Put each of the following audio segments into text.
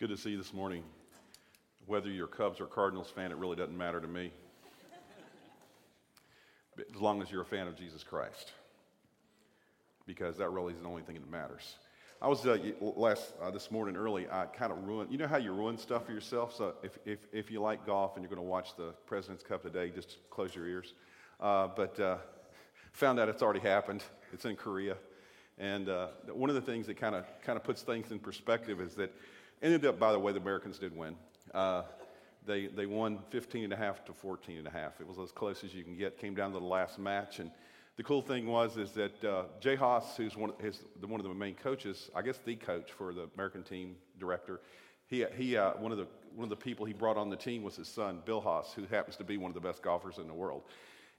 good to see you this morning. Whether you're Cubs or Cardinals fan, it really doesn't matter to me. As long as you're a fan of Jesus Christ, because that really is the only thing that matters. I was uh, last uh, this morning early. I kind of ruined. You know how you ruin stuff for yourself. So if, if, if you like golf and you're going to watch the President's Cup today, just close your ears. Uh, but uh, found out it's already happened. It's in Korea, and uh, one of the things that kind of kind of puts things in perspective is that Ended up, by the way, the Americans did win. Uh, they, they won 15 and a half to 14 and a half. It was as close as you can get. Came down to the last match. And the cool thing was is that uh, Jay Haas, who's one, his, the, one of the main coaches, I guess the coach for the American team director, he, he uh, one, of the, one of the people he brought on the team was his son, Bill Haas, who happens to be one of the best golfers in the world.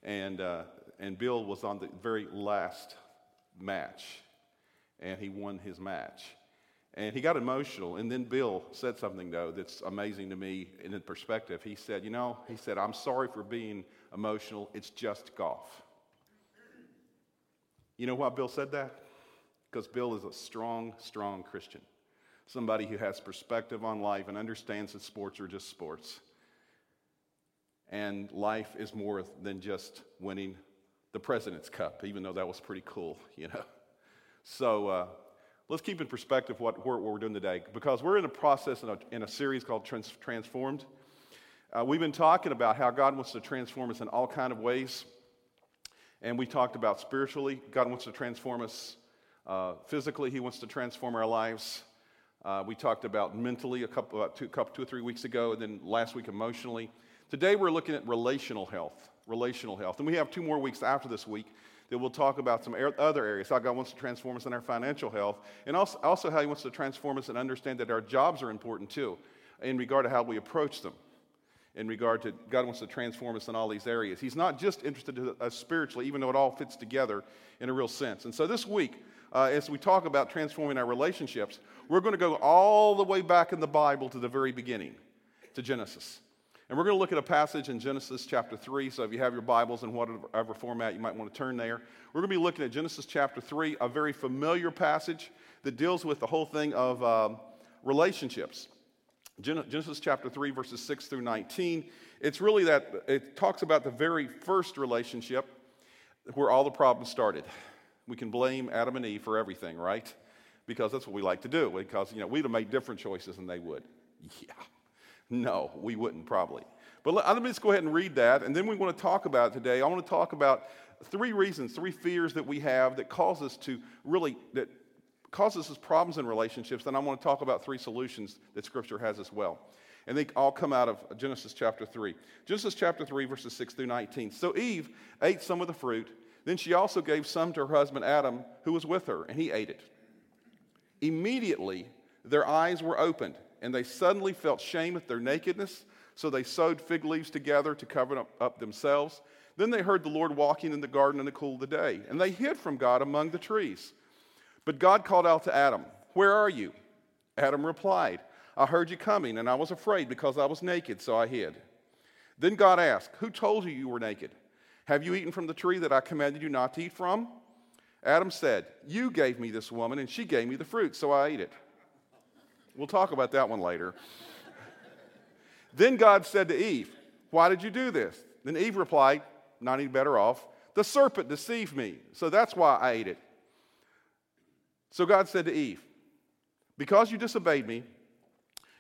And, uh, and Bill was on the very last match, and he won his match. And he got emotional. And then Bill said something, though, that's amazing to me in perspective. He said, You know, he said, I'm sorry for being emotional. It's just golf. You know why Bill said that? Because Bill is a strong, strong Christian. Somebody who has perspective on life and understands that sports are just sports. And life is more than just winning the President's Cup, even though that was pretty cool, you know. So, uh, let's keep in perspective what, what we're doing today because we're in a process in a, in a series called Trans- Transformed. Uh, we've been talking about how God wants to transform us in all kind of ways. And we talked about spiritually, God wants to transform us uh, physically, He wants to transform our lives. Uh, we talked about mentally a couple, about two, couple, two or three weeks ago, and then last week emotionally. Today we're looking at relational health. Relational health. And we have two more weeks after this week that we'll talk about some other areas. How God wants to transform us in our financial health, and also, also how He wants to transform us and understand that our jobs are important too, in regard to how we approach them. In regard to God wants to transform us in all these areas. He's not just interested in us spiritually, even though it all fits together in a real sense. And so this week, uh, as we talk about transforming our relationships, we're going to go all the way back in the Bible to the very beginning, to Genesis. And we're going to look at a passage in Genesis chapter 3. So if you have your Bibles in whatever format, you might want to turn there. We're going to be looking at Genesis chapter 3, a very familiar passage that deals with the whole thing of um, relationships. Genesis chapter 3, verses 6 through 19. It's really that, it talks about the very first relationship where all the problems started. We can blame Adam and Eve for everything, right? Because that's what we like to do. Because, you know, we'd have made different choices than they would. Yeah. No, we wouldn't probably. But let, uh, let me just go ahead and read that, and then we want to talk about today. I want to talk about three reasons, three fears that we have that cause us to really, that causes us problems in relationships. And I want to talk about three solutions that Scripture has as well. And they all come out of Genesis chapter 3. Genesis chapter 3, verses 6 through 19. So Eve ate some of the fruit. Then she also gave some to her husband Adam, who was with her, and he ate it. Immediately, their eyes were opened and they suddenly felt shame at their nakedness, so they sewed fig leaves together to cover up, up themselves. Then they heard the Lord walking in the garden in the cool of the day, and they hid from God among the trees. But God called out to Adam, Where are you? Adam replied, I heard you coming, and I was afraid because I was naked, so I hid. Then God asked, Who told you you were naked? Have you eaten from the tree that I commanded you not to eat from? Adam said, You gave me this woman, and she gave me the fruit, so I ate it. We'll talk about that one later. then God said to Eve, Why did you do this? Then Eve replied, Not any better off. The serpent deceived me, so that's why I ate it. So God said to Eve, Because you disobeyed me,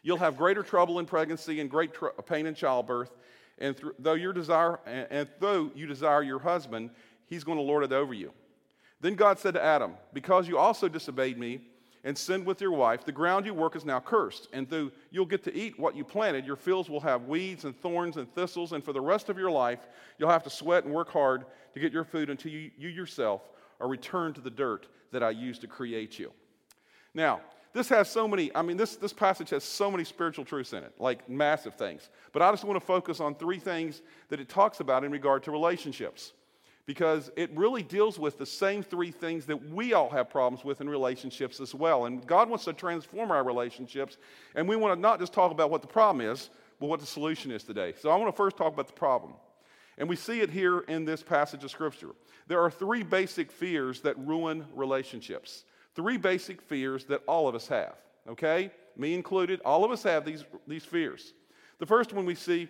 you'll have greater trouble in pregnancy and great tr- pain in childbirth. And th- though, your desire, and, and though you desire your husband, he's going to lord it over you. Then God said to Adam, Because you also disobeyed me, and sinned with your wife, the ground you work is now cursed. And though you'll get to eat what you planted, your fields will have weeds and thorns and thistles, and for the rest of your life, you'll have to sweat and work hard to get your food until you, you yourself are returned to the dirt that I used to create you. Now, this has so many, I mean, this, this passage has so many spiritual truths in it, like massive things. But I just want to focus on three things that it talks about in regard to relationships because it really deals with the same three things that we all have problems with in relationships as well. And God wants to transform our relationships, and we want to not just talk about what the problem is, but what the solution is today. So I want to first talk about the problem. And we see it here in this passage of Scripture. There are three basic fears that ruin relationships. Three basic fears that all of us have, okay? me included, all of us have these, these fears. The first one we see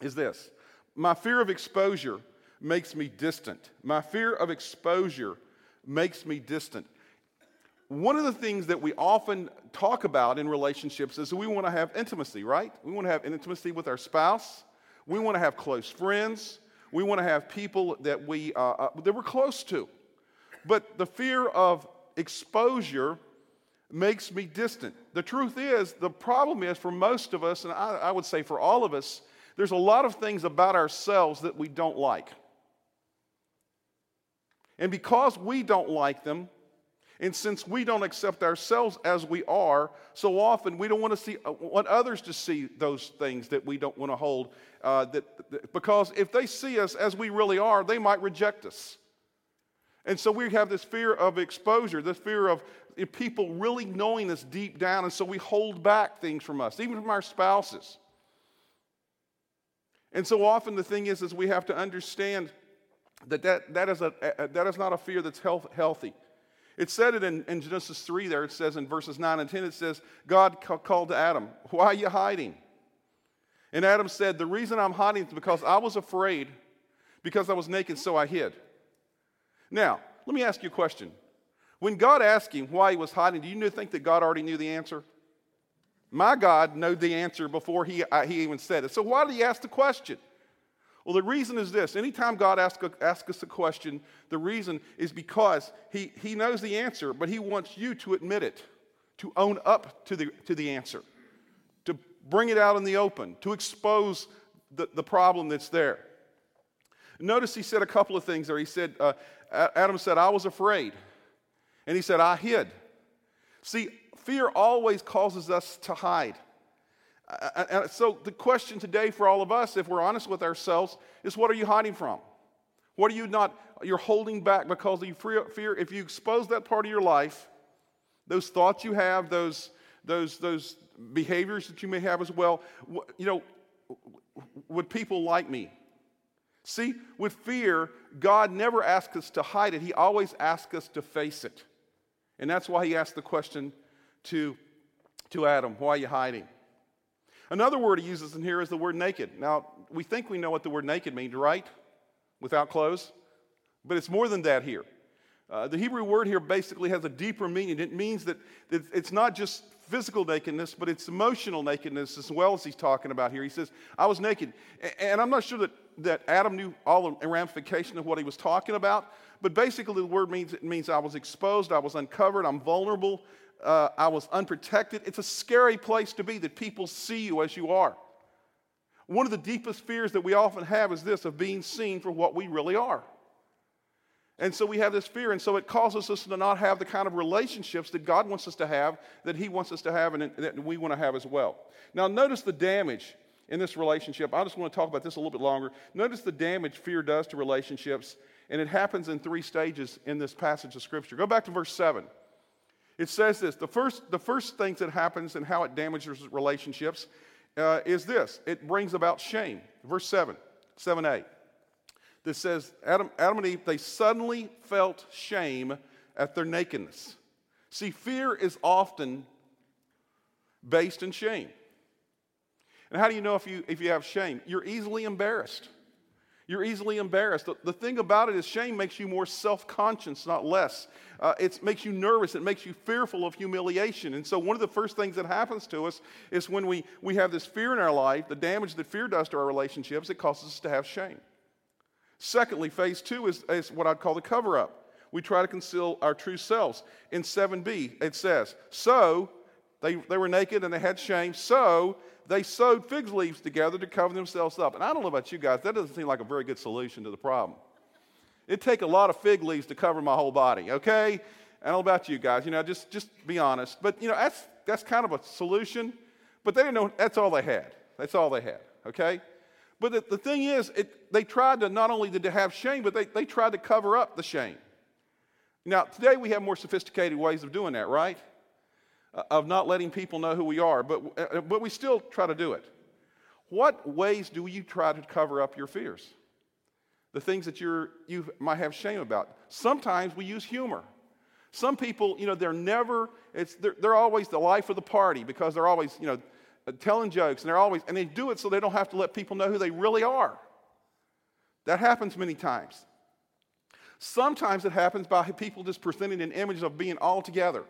is this My fear of exposure makes me distant. My fear of exposure makes me distant. One of the things that we often talk about in relationships is we want to have intimacy, right? We want to have intimacy with our spouse. We want to have close friends. We want to have people that, we, uh, uh, that we're close to. But the fear of exposure makes me distant. The truth is, the problem is for most of us, and I, I would say for all of us, there's a lot of things about ourselves that we don't like. And because we don't like them, and since we don't accept ourselves as we are, so often we don't want to see, uh, want others to see those things that we don't want to hold. Uh, that, that, because if they see us as we really are, they might reject us. And so we have this fear of exposure, this fear of people really knowing us deep down. And so we hold back things from us, even from our spouses. And so often the thing is, is we have to understand that that, that, is, a, that is not a fear that's health, healthy. It said it in, in, Genesis 3 there, it says in verses 9 and 10, it says, God called to Adam, Why are you hiding? And Adam said, The reason I'm hiding is because I was afraid, because I was naked, so I hid. Now, let me ask you a question. When God asked him why he was hiding, do you think that God already knew the answer? My God knew the answer before he, he even said it. So why did he ask the question? Well, the reason is this. Anytime God asks, asks us a question, the reason is because he, he knows the answer, but he wants you to admit it, to own up to the, to the answer, to bring it out in the open, to expose the, the problem that's there. Notice he said a couple of things there. He said, uh, Adam said, I was afraid. And he said, I hid. See, fear always causes us to hide. And so the question today for all of us, if we're honest with ourselves, is what are you hiding from? What are you not, you're holding back because you fear, if you expose that part of your life, those thoughts you have, those, those, those behaviors that you may have as well, you know, would people like me? See, with fear, God never asks us to hide it. He always asks us to face it. And that's why he asked the question to, to Adam, why are you hiding? Another word he uses in here is the word naked. Now, we think we know what the word naked means, right? Without clothes. But it's more than that here. Uh, the Hebrew word here basically has a deeper meaning. It means that it's not just physical nakedness, but it's emotional nakedness as well as he's talking about here. He says, I was naked. And I'm not sure that, that Adam knew all the ramifications of what he was talking about, but basically the word means it means I was exposed, I was uncovered, I'm vulnerable, uh, I was unprotected. It's a scary place to be that people see you as you are. One of the deepest fears that we often have is this of being seen for what we really are. And so we have this fear, and so it causes us to not have the kind of relationships that God wants us to have, that He wants us to have, and that we want to have as well. Now, notice the damage in this relationship. I just want to talk about this a little bit longer. Notice the damage fear does to relationships, and it happens in three stages in this passage of Scripture. Go back to verse 7. It says this the first, the first things that happens and how it damages relationships uh, is this it brings about shame. Verse 7, 7a. This says, Adam, Adam and Eve, they suddenly felt shame at their nakedness. See, fear is often based in shame. And how do you know if you, if you have shame? You're easily embarrassed. You're easily embarrassed. The, the thing about it is, shame makes you more self conscious, not less. Uh, it makes you nervous. It makes you fearful of humiliation. And so, one of the first things that happens to us is when we, we have this fear in our life, the damage that fear does to our relationships, it causes us to have shame. Secondly, phase two is, is what I'd call the cover up. We try to conceal our true selves. In 7b, it says, So they, they were naked and they had shame. So they sewed fig leaves together to cover themselves up. And I don't know about you guys, that doesn't seem like a very good solution to the problem. It'd take a lot of fig leaves to cover my whole body, okay? I don't know about you guys, you know, just, just be honest. But, you know, that's, that's kind of a solution. But they didn't know, that's all they had. That's all they had, okay? But the, the thing is, it, they tried to, not only did they have shame, but they, they tried to cover up the shame. Now, today we have more sophisticated ways of doing that, right? Of not letting people know who we are, but, uh, but we still try to do it. What ways do you try to cover up your fears? The things that you're, you might have shame about. Sometimes we use humor. Some people, you know, they're never, it's, they're, they're always the life of the party because they're always, you know, telling jokes and they're always, and they do it so they don't have to let people know who they really are. That happens many times. Sometimes it happens by people just presenting an image of being all together.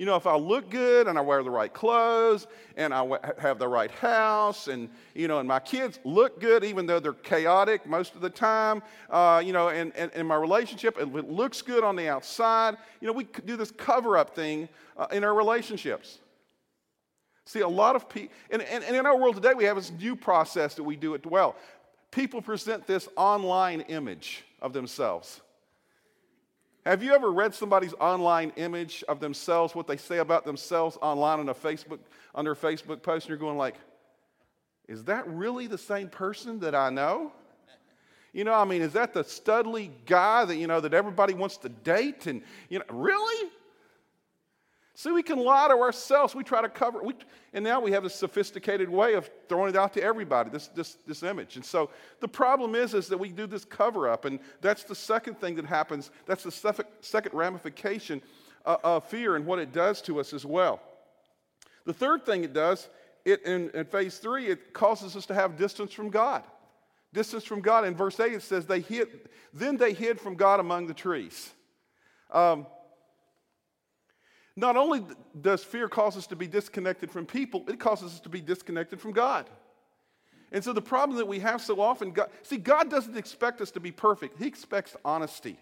You know, if I look good and I wear the right clothes and I have the right house and, you know, and my kids look good even though they're chaotic most of the time, uh, you know, and, and, and, my relationship, it looks good on the outside. You know, we do this cover up thing uh, in our relationships. See, a lot of people, and, and, and in our world today, we have this new process that we do it well. People present this online image of themselves. Have you ever read somebody's online image of themselves, what they say about themselves online on a Facebook, their Facebook post, and you're going like, is that really the same person that I know? You know, I mean, is that the studly guy that, you know, that everybody wants to date? And, you know, really? See, we can lie to ourselves. We try to cover it. and now we have a sophisticated way of throwing it out to everybody, this, this, this image. And so the problem is, is that we do this cover up. And that's the second thing that happens. That's the second ramification uh, of fear and what it does to us as well. The third thing it does, it, in, in phase three, it causes us to have distance from God. Distance from God. In verse 8, it says, they hid, then they hid from God among the trees. Um, not only does fear cause us to be disconnected from people, it causes us to be disconnected from God. And so the problem that we have so often, God, see, God doesn't expect us to be perfect. He expects honesty.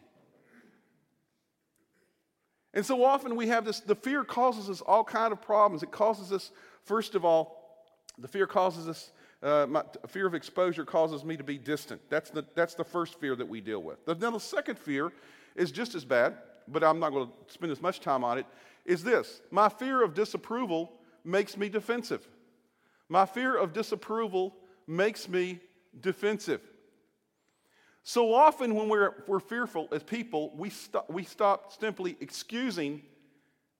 And so often we have this, the fear causes us all kind of problems. It causes us, first of all, the fear causes us, uh, my, fear of exposure causes me to be distant. That's the, that's the first fear that we deal with. Now the second fear is just as bad, but I'm not going to spend as much time on it is this my fear of disapproval makes me defensive. My fear of disapproval makes me defensive. So often, when we're, we're fearful as people, we, st- we stop simply excusing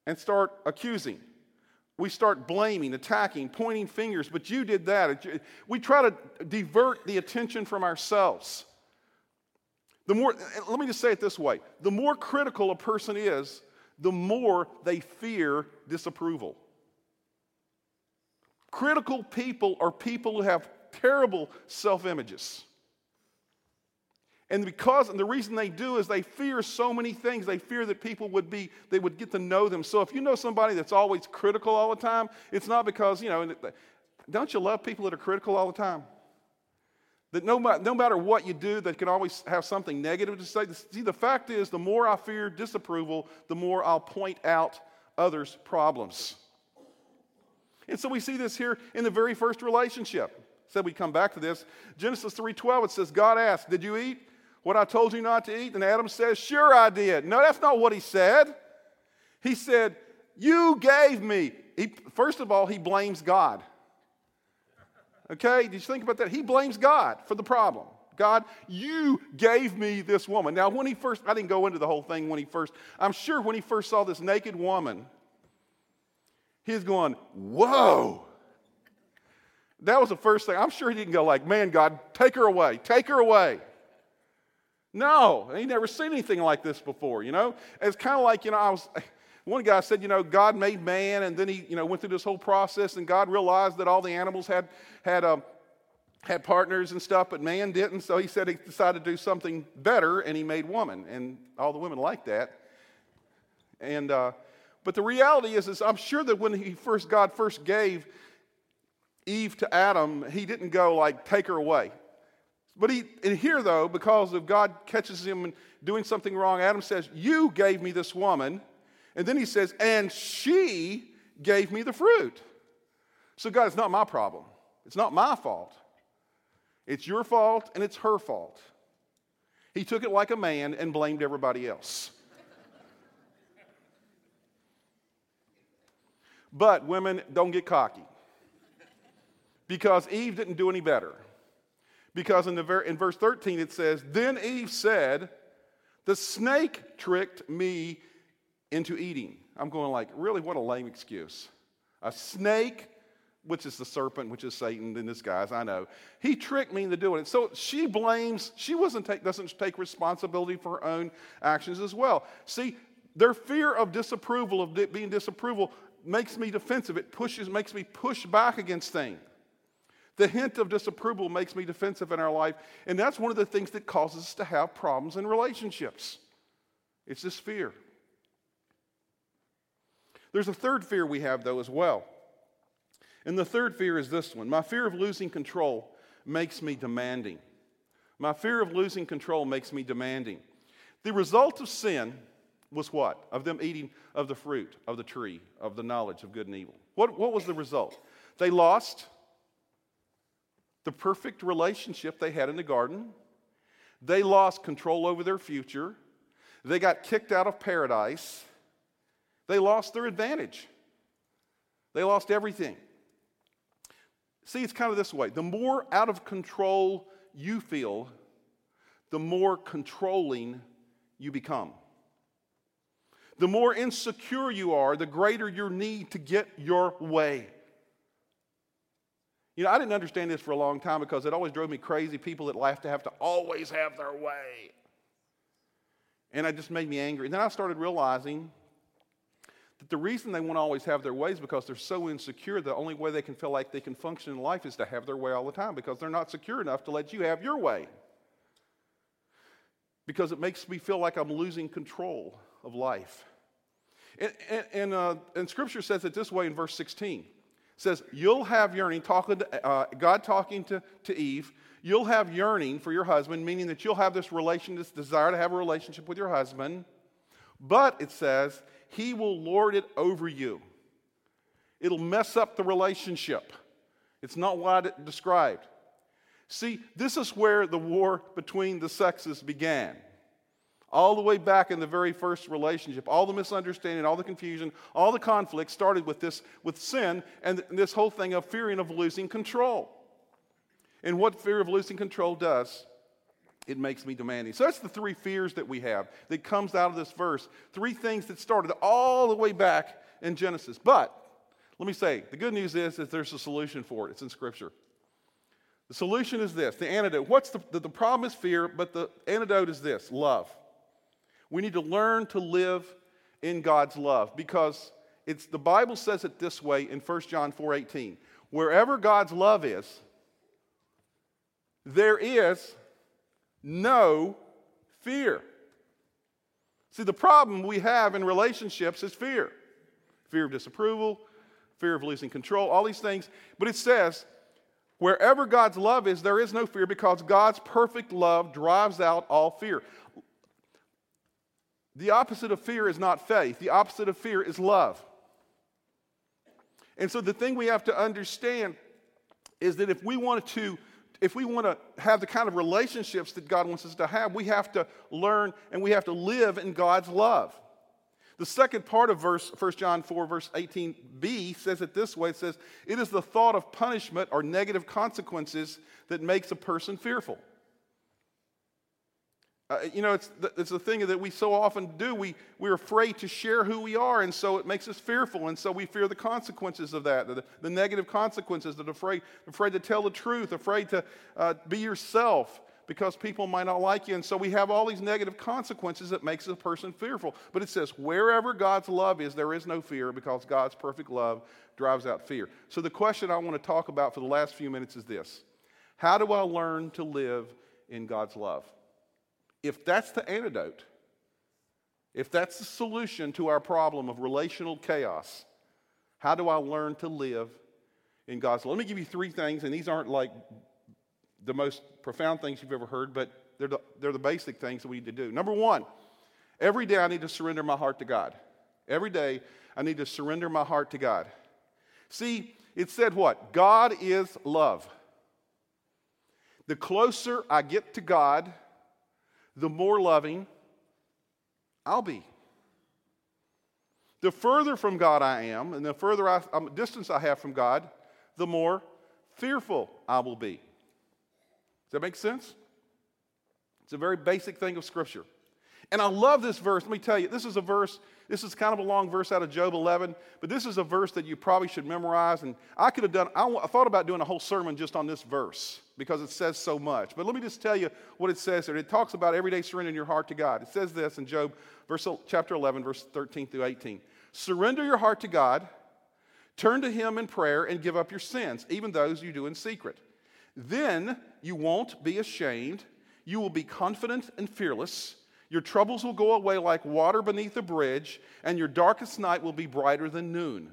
and start accusing. We start blaming, attacking, pointing fingers, but you did that. We try to divert the attention from ourselves. The more, let me just say it this way the more critical a person is, the more they fear disapproval. Critical people are people who have terrible self images. And because, and the reason they do is they fear so many things. They fear that people would be, they would get to know them. So if you know somebody that's always critical all the time, it's not because, you know, don't you love people that are critical all the time? That no, no matter what you do, they can always have something negative to say. See, the fact is, the more I fear disapproval, the more I'll point out others' problems. And so we see this here in the very first relationship. Said we come back to this. Genesis 3:12, it says, God asked, Did you eat what I told you not to eat? And Adam says, Sure, I did. No, that's not what he said. He said, You gave me. He, first of all, he blames God. Okay, did you think about that? He blames God for the problem. God, you gave me this woman. Now, when he first, I didn't go into the whole thing when he first, I'm sure when he first saw this naked woman, he's going, Whoa. That was the first thing. I'm sure he didn't go like, Man, God, take her away, take her away. No, he never seen anything like this before, you know? It's kind of like, you know, I was, one guy said, you know, God made man, and then he, you know, went through this whole process, and God realized that all the animals had had um, had partners and stuff, but man didn't. So he said he decided to do something better, and he made woman, and all the women liked that. And uh, but the reality is, is I'm sure that when he first God first gave Eve to Adam, he didn't go like take her away. But he, and here though, because of God catches him doing something wrong, Adam says, "You gave me this woman." And then he says, and she gave me the fruit. So, God, it's not my problem. It's not my fault. It's your fault and it's her fault. He took it like a man and blamed everybody else. but women, don't get cocky. Because Eve didn't do any better. Because in, the ver- in verse 13 it says, Then Eve said, The snake tricked me into eating. I'm going like, really, what a lame excuse. A snake, which is the serpent, which is Satan in disguise, I know. He tricked me into doing it. So she blames, she wasn't take, doesn't take responsibility for her own actions as well. See, their fear of disapproval, of being disapproval, makes me defensive. It pushes, makes me push back against things. The hint of disapproval makes me defensive in our life, and that's one of the things that causes us to have problems in relationships. It's this fear. There's a third fear we have, though, as well. And the third fear is this one My fear of losing control makes me demanding. My fear of losing control makes me demanding. The result of sin was what? Of them eating of the fruit of the tree of the knowledge of good and evil. What, what was the result? They lost the perfect relationship they had in the garden. They lost control over their future. They got kicked out of paradise. They lost their advantage. They lost everything. See, it's kind of this way the more out of control you feel, the more controlling you become. The more insecure you are, the greater your need to get your way. You know, I didn't understand this for a long time because it always drove me crazy people that have to have to always have their way. And it just made me angry. And then I started realizing that the reason they want to always have their way is because they're so insecure, the only way they can feel like they can function in life is to have their way all the time because they're not secure enough to let you have your way. Because it makes me feel like I'm losing control of life. And, and, and, uh, and Scripture says it this way in verse 16. It says, You'll have yearning, talking to, uh, God talking to, to Eve, you'll have yearning for your husband, meaning that you'll have this relation, this desire to have a relationship with your husband. But it says, he will lord it over you. It'll mess up the relationship. It's not what I described. See, this is where the war between the sexes began. All the way back in the very first relationship, all the misunderstanding, all the confusion, all the conflict started with this, with sin and this whole thing of fearing of losing control. And what fear of losing control does it makes me demanding. So that's the three fears that we have that comes out of this verse. Three things that started all the way back in Genesis. But let me say, the good news is that there's a solution for it. It's in Scripture. The solution is this the antidote. What's the, the, the problem is fear, but the antidote is this love. We need to learn to live in God's love because it's the Bible says it this way in 1 John 4:18. Wherever God's love is, there is no fear. See, the problem we have in relationships is fear fear of disapproval, fear of losing control, all these things. But it says, wherever God's love is, there is no fear because God's perfect love drives out all fear. The opposite of fear is not faith, the opposite of fear is love. And so the thing we have to understand is that if we wanted to if we want to have the kind of relationships that God wants us to have, we have to learn and we have to live in God's love. The second part of verse 1 John 4, verse 18b says it this way it says, It is the thought of punishment or negative consequences that makes a person fearful. Uh, you know, it's the, it's the thing that we so often do. We, we're afraid to share who we are, and so it makes us fearful, and so we fear the consequences of that, the, the negative consequences, that afraid, afraid to tell the truth, afraid to uh, be yourself because people might not like you. And so we have all these negative consequences that makes a person fearful. But it says, wherever God's love is, there is no fear because God's perfect love drives out fear. So the question I want to talk about for the last few minutes is this How do I learn to live in God's love? If that's the antidote, if that's the solution to our problem of relational chaos, how do I learn to live in God's love? Let me give you three things, and these aren't like the most profound things you've ever heard, but they're the, they're the basic things that we need to do. Number one, every day I need to surrender my heart to God. Every day I need to surrender my heart to God. See, it said what? God is love. The closer I get to God, the more loving I'll be. The further from God I am, and the further I, um, distance I have from God, the more fearful I will be. Does that make sense? It's a very basic thing of Scripture. And I love this verse. Let me tell you, this is a verse This is kind of a long verse out of Job 11, but this is a verse that you probably should memorize. And I could have done, I, thought about doing a whole sermon just on this verse because it says so much. But let me just tell you what it says there. It talks about everyday surrendering your heart to God. It says this in Job, verse, chapter 11, verse 13 through 18. Surrender your heart to God, turn to Him in prayer, and give up your sins, even those you do in secret. Then you won't be ashamed. You will be confident and fearless. Your troubles will go away like water beneath a bridge, and your darkest night will be brighter than noon.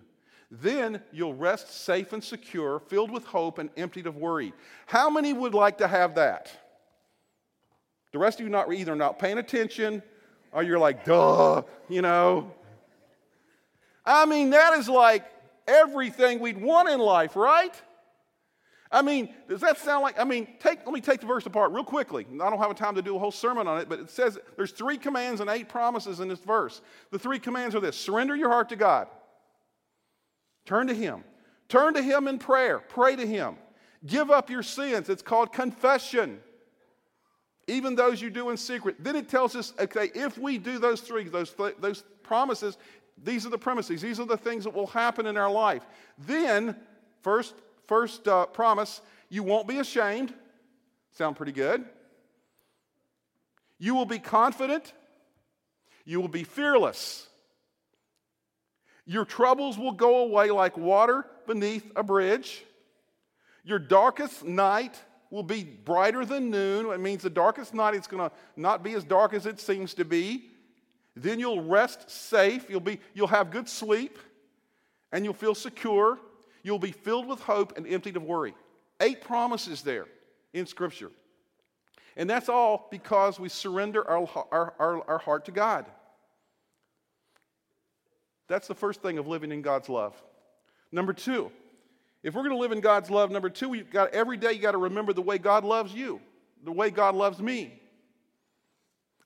Then you'll rest safe and secure, filled with hope and emptied of worry. How many would like to have that? The rest of you not either not paying attention or you're like, duh, you know. I mean, that is like everything we'd want in life, right? I mean, does that sound like, I mean, take, let me take the verse apart real quickly. I don't have time to do a whole sermon on it, but it says there's three commands and eight promises in this verse. The three commands are this surrender your heart to God, turn to Him, turn to Him in prayer, pray to Him, give up your sins. It's called confession, even those you do in secret. Then it tells us, okay, if we do those three, those, th- those promises, these are the premises, these are the things that will happen in our life. Then, first, first uh, promise you won't be ashamed. Sound pretty good. You will be confident. You will be fearless. Your troubles will go away like water beneath a bridge. Your darkest night will be brighter than noon. It means the darkest night it's going to not be as dark as it seems to be. Then you'll rest safe. You'll, be, you'll have good sleep and you'll feel secure. You'll be filled with hope and emptied of worry. Eight promises there in Scripture. And that's all because we surrender our, our, our, our heart to God. That's the first thing of living in God's love. Number two, if we're going to live in God's love, number two, we've got every day you got to remember the way God loves you, the way God loves me.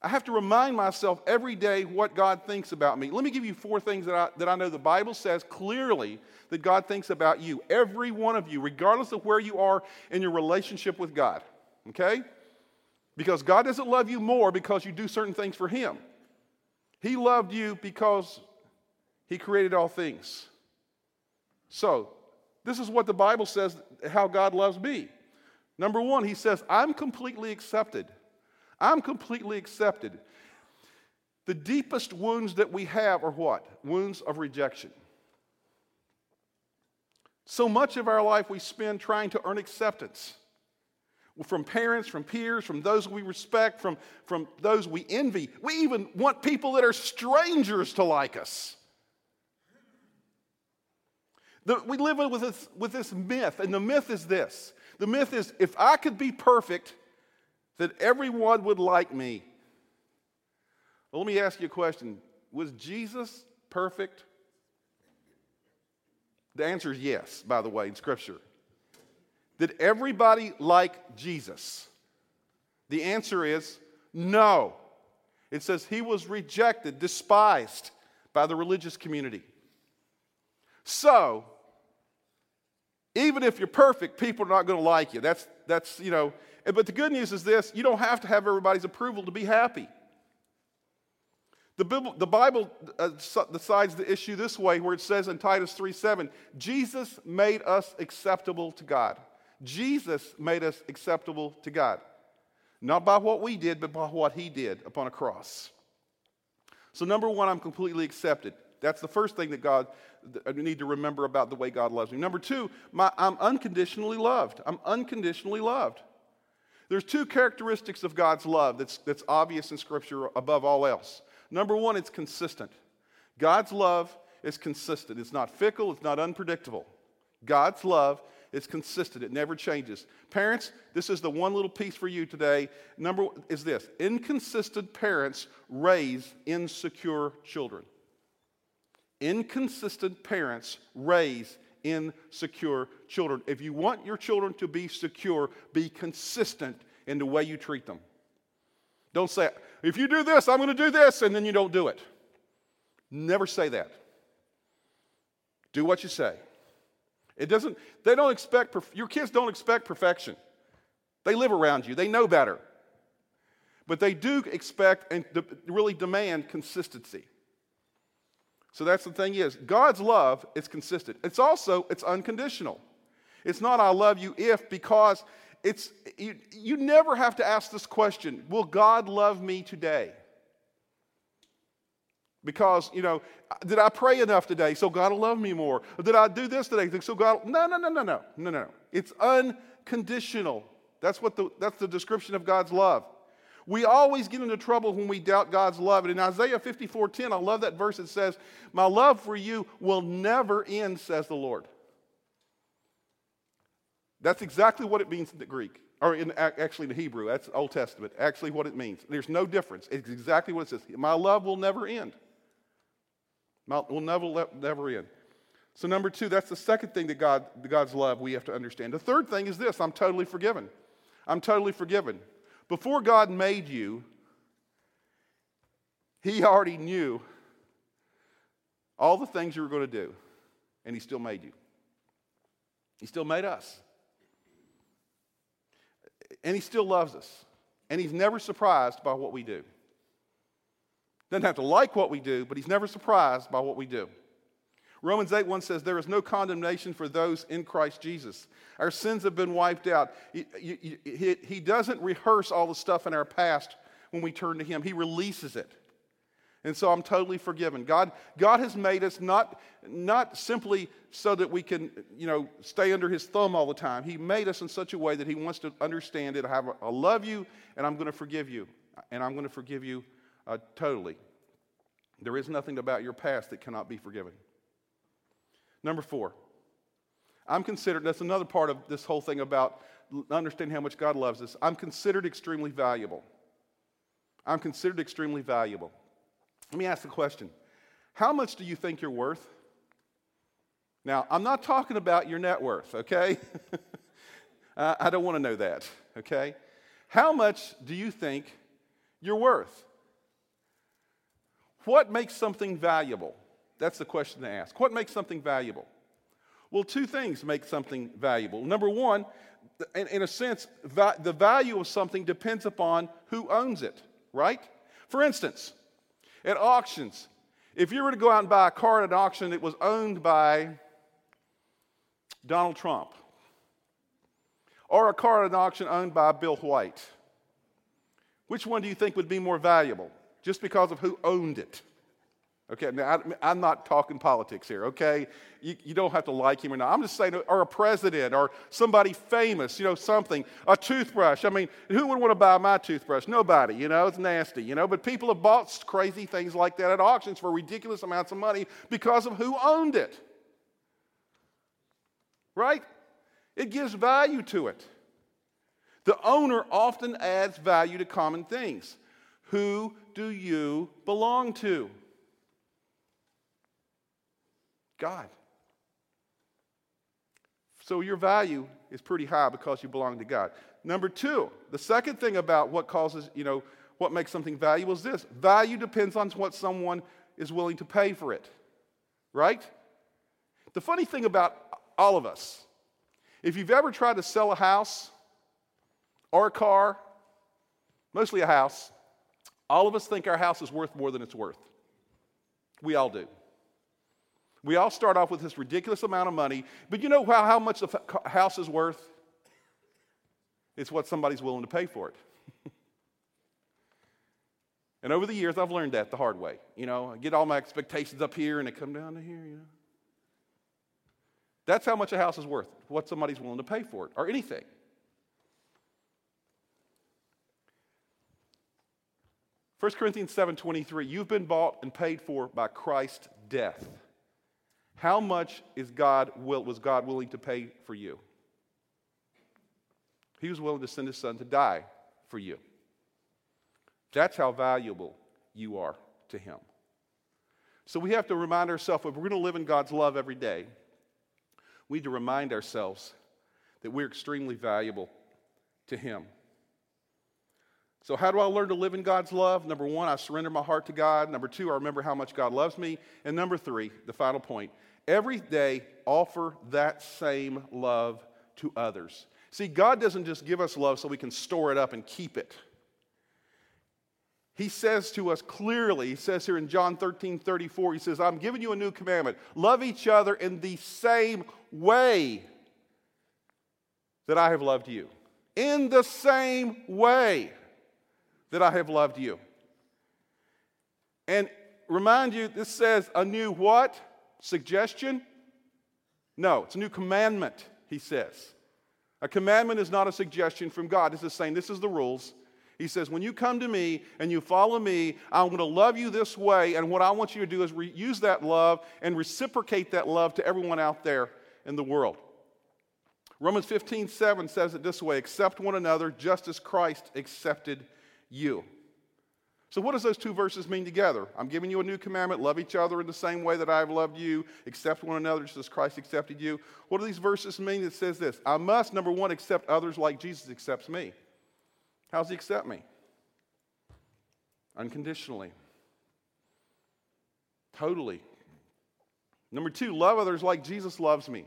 I have to remind myself every day what God thinks about me. Let me give you four things that I, that I know the Bible says clearly that God thinks about you. Every one of you, regardless of where you are in your relationship with God. Okay? Because God doesn't love you more because you do certain things for Him. He loved you because He created all things. So, this is what the Bible says how God loves me. Number one, He says, I'm completely accepted. I'm completely accepted. The deepest wounds that we have are what? Wounds of rejection. So much of our life we spend trying to earn acceptance from parents, from peers, from those we respect, from, from those we envy. We even want people that are strangers to like us. The, we live with this, with this myth, and the myth is this the myth is if I could be perfect, that everyone would like me. Well, let me ask you a question Was Jesus perfect? The answer is yes, by the way, in Scripture. Did everybody like Jesus? The answer is no. It says he was rejected, despised by the religious community. So, even if you're perfect, people are not going to like you. That's, that's, you know, but the good news is this you don't have to have everybody's approval to be happy. The Bible, the Bible uh, decides the issue this way, where it says in Titus 3 7, Jesus made us acceptable to God. Jesus made us acceptable to God. Not by what we did, but by what he did upon a cross. So, number one, I'm completely accepted. That's the first thing that God I need to remember about the way God loves me. Number two, my, I'm unconditionally loved. I'm unconditionally loved. There's two characteristics of God's love that's, that's obvious in Scripture above all else. Number one, it's consistent. God's love is consistent. It's not fickle, it's not unpredictable. God's love is consistent, it never changes. Parents, this is the one little piece for you today. Number is this inconsistent parents raise insecure children. Inconsistent parents raise insecure children. If you want your children to be secure, be consistent in the way you treat them. Don't say, if you do this, I'm going to do this, and then you don't do it. Never say that. Do what you say. It doesn't, they don't expect, your kids don't expect perfection. They live around you, they know better. But they do expect and really demand consistency. So that's the thing is, God's love is consistent. It's also, it's unconditional. It's not I love you if, because it's, you, you never have to ask this question, will God love me today? Because, you know, did I pray enough today so God will love me more? Or did I do this today so God, no, no, no, no, no, no, no. It's unconditional. That's what the, that's the description of God's love. We always get into trouble when we doubt God's love. And in Isaiah 54:10, I love that verse. It says, My love for you will never end, says the Lord. That's exactly what it means in the Greek, or in, actually in the Hebrew. That's Old Testament. Actually, what it means. There's no difference. It's exactly what it says. My love will never end. My, will never, never end. So, number two, that's the second thing that God, God's love we have to understand. The third thing is this I'm totally forgiven. I'm totally forgiven. Before God made you, He already knew all the things you were going to do, and He still made you. He still made us. And He still loves us. And He's never surprised by what we do. Doesn't have to like what we do, but He's never surprised by what we do. Romans 8 1 says, There is no condemnation for those in Christ Jesus. Our sins have been wiped out. He, he, he, doesn't rehearse all the stuff in our past when we turn to Him, He releases it. And so I'm totally forgiven. God, God has made us not, not simply so that we can, you know, stay under his thumb all the time. He made us in such a way that he wants to understand it. I, have, I love you, and I'm going to forgive you. And I'm going to forgive you uh, totally. There is nothing about your past that cannot be forgiven. Number four, I'm considered, that's another part of this whole thing about understanding how much God loves us. I'm considered extremely valuable. I'm considered extremely valuable. Let me ask the question How much do you think you're worth? Now, I'm not talking about your net worth, okay? I don't want to know that, okay? How much do you think you're worth? What makes something valuable? That's the question to ask. What makes something valuable? Well, two things make something valuable. Number one, in, in a sense, va- the value of something depends upon who owns it, right? For instance, at auctions, if you were to go out and buy a car at an auction that was owned by Donald Trump, or a car at an auction owned by Bill White, which one do you think would be more valuable just because of who owned it? Okay, now I, am not talking politics here, okay? You, you, don't have to like him or not. I'm just saying, or a president or somebody famous, you know, something. A toothbrush. I mean, who would want to buy my toothbrush? Nobody, you know, it's nasty, you know. But people have bought crazy things like that at auctions for ridiculous amounts of money because of who owned it. Right? It gives value to it. The owner often adds value to common things. Who do you belong to? God. So your value is pretty high because you belong to God. Number two, the second thing about what causes, you know, what makes something valuable is this value depends on what someone is willing to pay for it, right? The funny thing about all of us, if you've ever tried to sell a house or a car, mostly a house, all of us think our house is worth more than it's worth. We all do. We all start off with this ridiculous amount of money, but you know how, how much the house is worth? It's what somebody's willing to pay for it. and over the years, I've learned that the hard way. You know, I get all my expectations up here and they come down to here, you know. That's how much a house is worth, what somebody's willing to pay for it, or anything. 1 Corinthians 7:23 You've been bought and paid for by Christ's death. How much is God will, was God willing to pay for you? He was willing to send his son to die for you. That's how valuable you are to him. So we have to remind ourselves if we're going to live in God's love every day, we need to remind ourselves that we're extremely valuable to him. So, how do I learn to live in God's love? Number one, I surrender my heart to God. Number two, I remember how much God loves me. And number three, the final point, every day offer that same love to others. See, God doesn't just give us love so we can store it up and keep it. he says to us clearly, he says here in John 13 34, he says, I'm giving you a new commandment. Love each other in the same way that I have loved you. In the same way that I have loved you. And remind you, this says a new what? Suggestion? No, it's a new commandment, he says. A commandment is not a suggestion from God. This is saying this is the rules. He says, When you come to me and you follow me, I'm going to love you this way. And what I want you to do is re- use that love and reciprocate that love to everyone out there in the world. Romans 15, 7 says it this way accept one another just as Christ accepted you. So, what does those two verses mean together? I'm giving you a new commandment love each other in the same way that I've loved you, accept one another just as Christ accepted you. What do these verses mean? It says this I must, number one, accept others like Jesus accepts me. How does he accept me? Unconditionally. Totally. Number two, love others like Jesus loves me.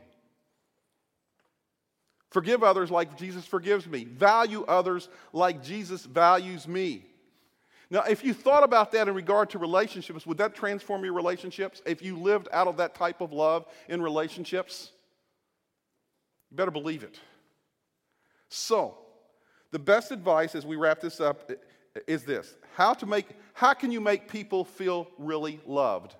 Forgive others like Jesus forgives me. Value others like Jesus values me. Now, if you thought about that in regard to relationships, would that transform your relationships? If you lived out of that type of love in relationships? You better believe it. So, the best advice as we wrap this up is this how to make how can you make people feel really loved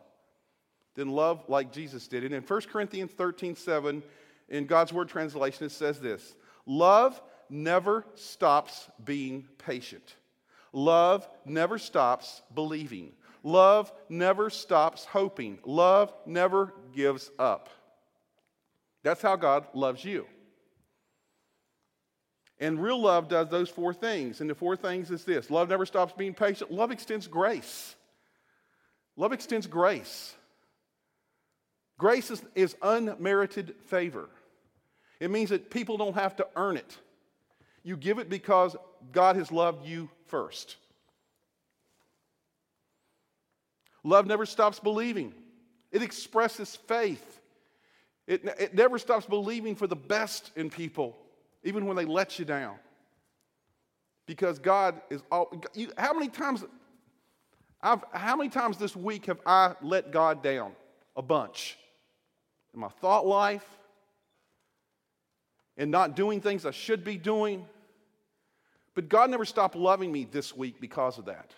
then love like jesus did and in 1 corinthians 13 7 in god's word translation it says this love never stops being patient love never stops believing love never stops hoping love never gives up that's how god loves you and real love does those four things. And the four things is this love never stops being patient, love extends grace. Love extends grace. Grace is, is unmerited favor. It means that people don't have to earn it. You give it because God has loved you first. Love never stops believing, it expresses faith. It, it never stops believing for the best in people even when they let you down. Because God is all. You, how many times? I've, how many times this week have I let God down? A bunch. In my thought life, and not doing things I should be doing. But God never stopped loving me this week because of that.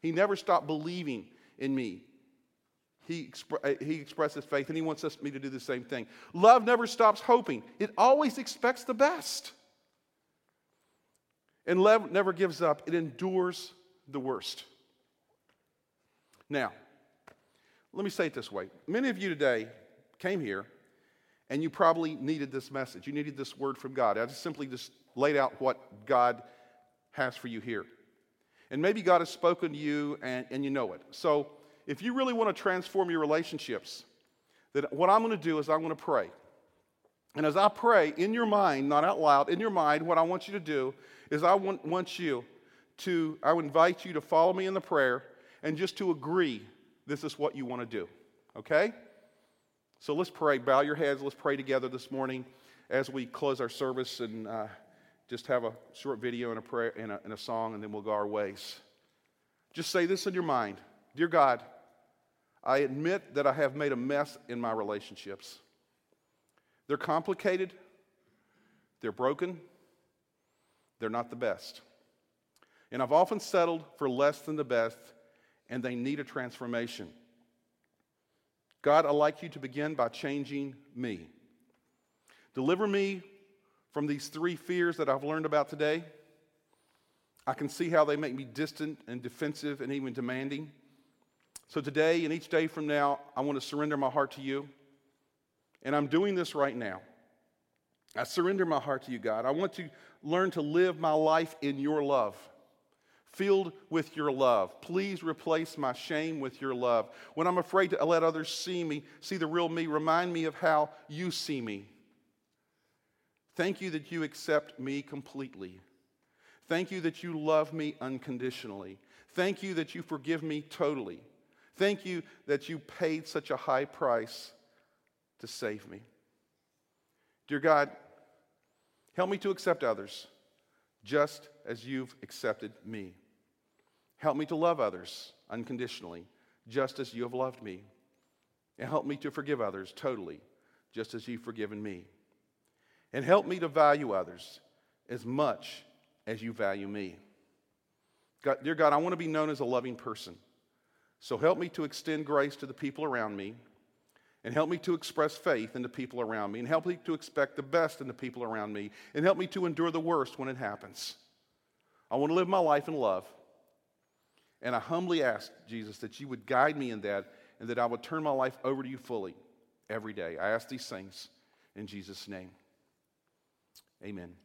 He never stopped believing in me. He, expre- uh, he expresses faith, and He wants us, me to do the same thing. Love never stops hoping, it always expects the best. And love never gives up, it endures the worst. Now, let me say it this way many of you today came here and you probably needed this message. You needed this word from God. I just simply just laid out what God has for you here. And maybe God has spoken to you and, and you know it. So if you really want to transform your relationships, then what I'm going to do is I'm going to pray. And as I pray in your mind, not out loud, in your mind, what I want you to do is I want, want you to, I invite you to follow me in the prayer and just to agree this is what you want to do. Okay? So let's pray. Bow your heads. Let's pray together this morning as we close our service and uh, just have a short video and a prayer and a, and a song, and then we'll go our ways. Just say this in your mind Dear God, I admit that I have made a mess in my relationships. They're complicated, they're broken, they're not the best. And I've often settled for less than the best, and they need a transformation. God, I'd like you to begin by changing me. Deliver me from these three fears that I've learned about today. I can see how they make me distant and defensive and even demanding. So today and each day from now, I want to surrender my heart to you. And I'm doing this right now. I surrender my heart to you, God. I want to learn to live my life in your love, filled with your love. Please replace my shame with your love. When I'm afraid to let others see me, see the real me, remind me of how you see me. Thank you that you accept me completely. Thank you that you love me unconditionally. Thank you that you forgive me totally. Thank you that you paid such a high price to save me. Dear God, help me to accept others just as you've accepted me. Help me to love others unconditionally, just as you have loved me. And help me to forgive others totally, just as you've forgiven me. And help me to value others as much as you value me. God, dear God, I want to be known as a loving person. So help me to extend grace to the people around me, and help me to express faith in the people around me, and help me to expect the best in the people around me, and help me to endure the worst when it happens. I want to live my life in love. And I humbly ask, Jesus, that you would guide me in that and that I would turn my life over to you fully every day. I ask these things in Jesus' name. Amen.